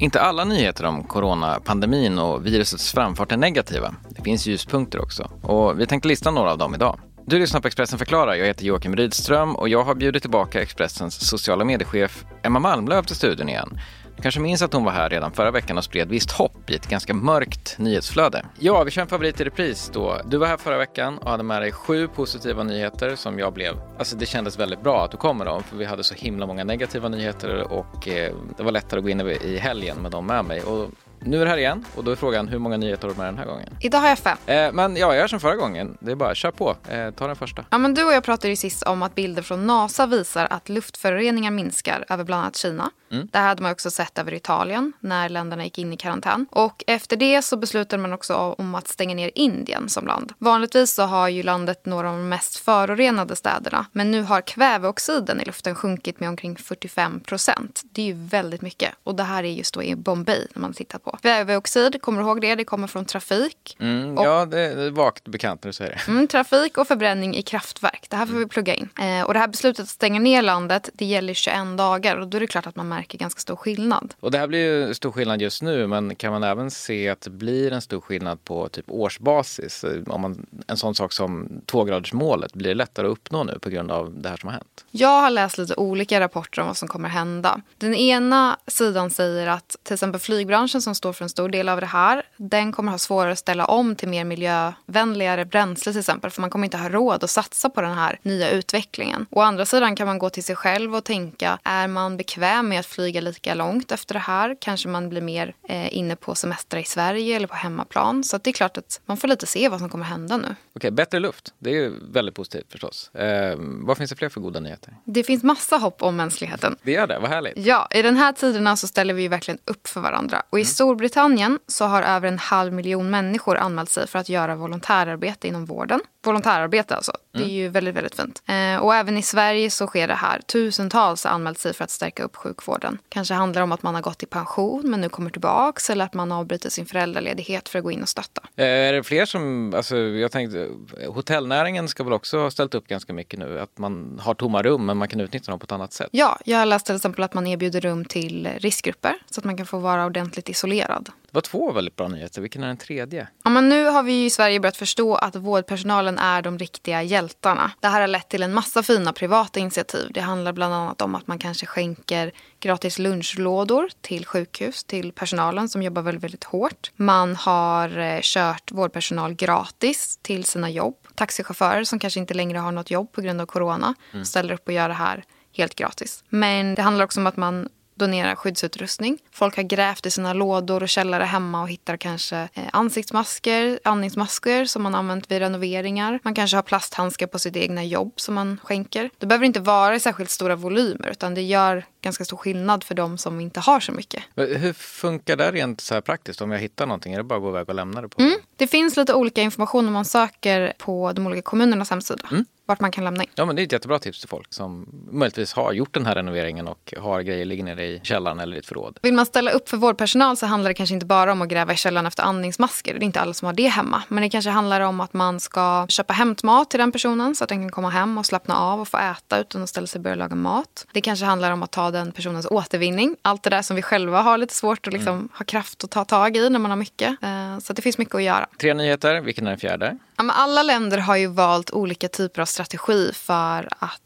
Inte alla nyheter om coronapandemin och virusets framfart är negativa. Det finns ljuspunkter också. Och vi tänkte lista några av dem idag. Du lyssnar på Expressen förklarar. Jag heter Joakim Rydström och jag har bjudit tillbaka Expressens sociala mediechef Emma Malmlöv till studion igen. Du kanske minns att hon var här redan förra veckan och spred visst hopp i ett ganska mörkt nyhetsflöde. Ja, vi kör en favorit i repris då. Du var här förra veckan och hade med dig sju positiva nyheter som jag blev... Alltså det kändes väldigt bra att du kom med dem för vi hade så himla många negativa nyheter och eh, det var lättare att gå in i helgen med dem med mig. Och nu är det här igen och då är frågan hur många nyheter har du med den här gången? Idag har jag fem. Eh, men ja, jag gör som förra gången. Det är bara kör på. Eh, ta den första. Ja, men du och jag pratade ju sist om att bilder från NASA visar att luftföroreningar minskar över bland annat Kina. Mm. Det hade man också sett över Italien när länderna gick in i karantän. Och efter det så beslutade man också om att stänga ner Indien som land. Vanligtvis så har ju landet några av de mest förorenade städerna. Men nu har kväveoxiden i luften sjunkit med omkring 45 procent. Det är ju väldigt mycket. Och det här är just då i Bombay när man tittar på. Kväveoxid, kommer du ihåg det? Det kommer från trafik. Mm, och, ja, det är vagt bekant när du säger det. Mm, trafik och förbränning i kraftverk. Det här får vi plugga in. Eh, och det här beslutet att stänga ner landet, det gäller 21 dagar. Och då är det klart att man märker ganska stor skillnad. Och det här blir ju stor skillnad just nu, men kan man även se att det blir en stor skillnad på typ årsbasis? Om man, en sån sak som tvågradersmålet, blir det lättare att uppnå nu på grund av det här som har hänt? Jag har läst lite olika rapporter om vad som kommer hända. Den ena sidan säger att till exempel flygbranschen som står för en stor del av det här, den kommer ha svårare att ställa om till mer miljövänligare bränsle till exempel, för man kommer inte ha råd att satsa på den här nya utvecklingen. Å andra sidan kan man gå till sig själv och tänka, är man bekväm med att flyga lika långt efter det här? Kanske man blir mer eh, inne på semester i Sverige eller på hemmaplan. Så det är klart att man får lite se vad som kommer hända nu. Okej, bättre luft. Det är ju väldigt positivt förstås. Eh, vad finns det fler för goda nyheter? Det finns massa hopp om mänskligheten. Det gör det, vad härligt. Ja, i den här tiderna så ställer vi verkligen upp för varandra. Och i mm. Storbritannien så har över en halv miljon människor anmält sig för att göra volontärarbete inom vården. Volontärarbete alltså. Det är mm. ju väldigt, väldigt fint. Eh, och även i Sverige så sker det här. Tusentals har anmält sig för att stärka upp sjukvården. Kanske handlar det om att man har gått i pension men nu kommer tillbaks eller att man avbryter sin föräldraledighet för att gå in och stötta. Eh, är det fler som, alltså jag tänkte, hotellnäringen ska väl också ha ställt upp ganska mycket nu? Att man har tomma rum men man kan utnyttja dem på ett annat sätt? Ja, jag har läst till exempel att man erbjuder rum till riskgrupper så att man kan få vara ordentligt isolerad. Det var två väldigt bra nyheter. Vilken är den tredje? Ja, men nu har vi i Sverige börjat förstå att vårdpersonalen är de riktiga hjältarna. Det här har lett till en massa fina privata initiativ. Det handlar bland annat om att man kanske skänker gratis lunchlådor till sjukhus, till personalen som jobbar väldigt, väldigt hårt. Man har eh, kört vårdpersonal gratis till sina jobb. Taxichaufförer som kanske inte längre har något jobb på grund av corona mm. ställer upp och gör det här helt gratis. Men det handlar också om att man donera skyddsutrustning. Folk har grävt i sina lådor och källare hemma och hittar kanske eh, ansiktsmasker, andningsmasker som man använt vid renoveringar. Man kanske har plasthandskar på sitt egna jobb som man skänker. Det behöver inte vara i särskilt stora volymer utan det gör ganska stor skillnad för de som inte har så mycket. Hur funkar det rent så här praktiskt? Om jag hittar någonting, är det bara att gå iväg och lämna det på? Mm. Det finns lite olika information om man söker på de olika kommunernas hemsida. Mm vart man kan lämna in. Ja, men det är ett jättebra tips till folk som möjligtvis har gjort den här renoveringen och har grejer liggande nere i källaren eller i ett förråd. Vill man ställa upp för vårdpersonal så handlar det kanske inte bara om att gräva i källaren efter andningsmasker. Det är inte alla som har det hemma. Men det kanske handlar om att man ska köpa hämtmat till den personen så att den kan komma hem och slappna av och få äta utan att ställa sig och börja laga mat. Det kanske handlar om att ta den personens återvinning. Allt det där som vi själva har lite svårt att liksom mm. ha kraft att ta tag i när man har mycket. Eh, så det finns mycket att göra. Tre nyheter. Vilken är den fjärde? Alla länder har ju valt olika typer av strategi för att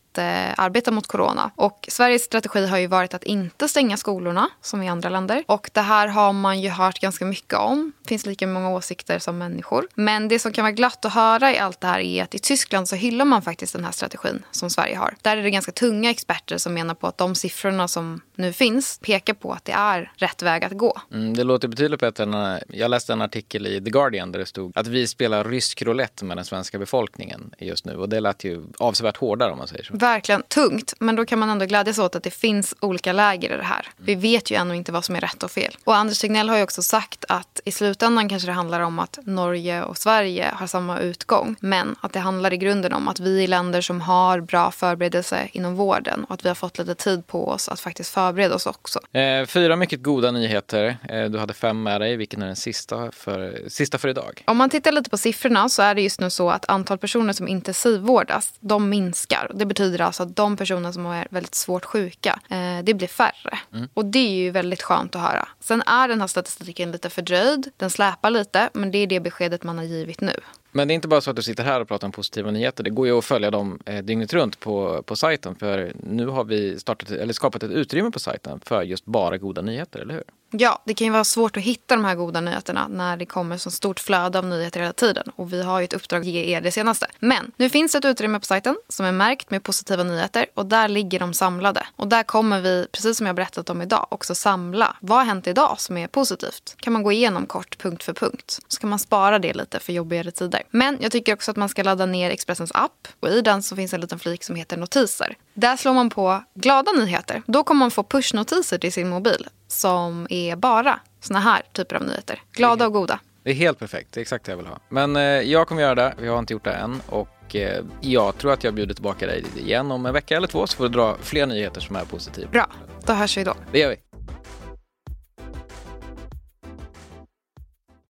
arbeta mot corona. Och Sveriges strategi har ju varit att inte stänga skolorna som i andra länder. Och det här har man ju hört ganska mycket om. Det finns lika många åsikter som människor. Men det som kan vara glatt att höra i allt det här är att i Tyskland så hyllar man faktiskt den här strategin som Sverige har. Där är det ganska tunga experter som menar på att de siffrorna som nu finns pekar på att det är rätt väg att gå. Mm, det låter betydligt bättre än... Jag läste en artikel i The Guardian där det stod att vi spelar rysk roulette med den svenska befolkningen just nu. Och det lät ju avsevärt hårdare om man säger så verkligen tungt. Men då kan man ändå glädjas åt att det finns olika läger i det här. Vi vet ju ännu inte vad som är rätt och fel. Och Anders Tegnell har ju också sagt att i slutändan kanske det handlar om att Norge och Sverige har samma utgång. Men att det handlar i grunden om att vi är länder som har bra förberedelse inom vården och att vi har fått lite tid på oss att faktiskt förbereda oss också. Eh, fyra mycket goda nyheter. Eh, du hade fem med dig. Vilken är den sista för, sista för idag? Om man tittar lite på siffrorna så är det just nu så att antal personer som intensivvårdas, de minskar. Det betyder betyder alltså att de personer som är väldigt svårt sjuka, eh, det blir färre. Mm. Och det är ju väldigt skönt att höra. Sen är den här statistiken lite fördröjd, den släpar lite, men det är det beskedet man har givit nu. Men det är inte bara så att du sitter här och pratar om positiva nyheter. Det går ju att följa dem eh, dygnet runt på, på sajten. För nu har vi startat, eller skapat ett utrymme på sajten för just bara goda nyheter, eller hur? Ja, det kan ju vara svårt att hitta de här goda nyheterna när det kommer så stort flöde av nyheter hela tiden. Och vi har ju ett uppdrag att ge er det senaste. Men nu finns det ett utrymme på sajten som är märkt med positiva nyheter och där ligger de samlade. Och där kommer vi, precis som jag berättat om idag, också samla vad har hänt idag som är positivt. Kan man gå igenom kort punkt för punkt. Så kan man spara det lite för jobbigare tider. Men jag tycker också att man ska ladda ner Expressens app och i den så finns en liten flik som heter notiser. Där slår man på glada nyheter. Då kommer man få pushnotiser till sin mobil som är bara såna här typer av nyheter. Glada och goda. Det är helt perfekt, det är exakt det jag vill ha. Men eh, jag kommer göra det, vi har inte gjort det än. Och eh, jag tror att jag bjuder tillbaka dig igen om en vecka eller två så får du dra fler nyheter som är positiva. Bra, då hörs vi då. Det gör vi.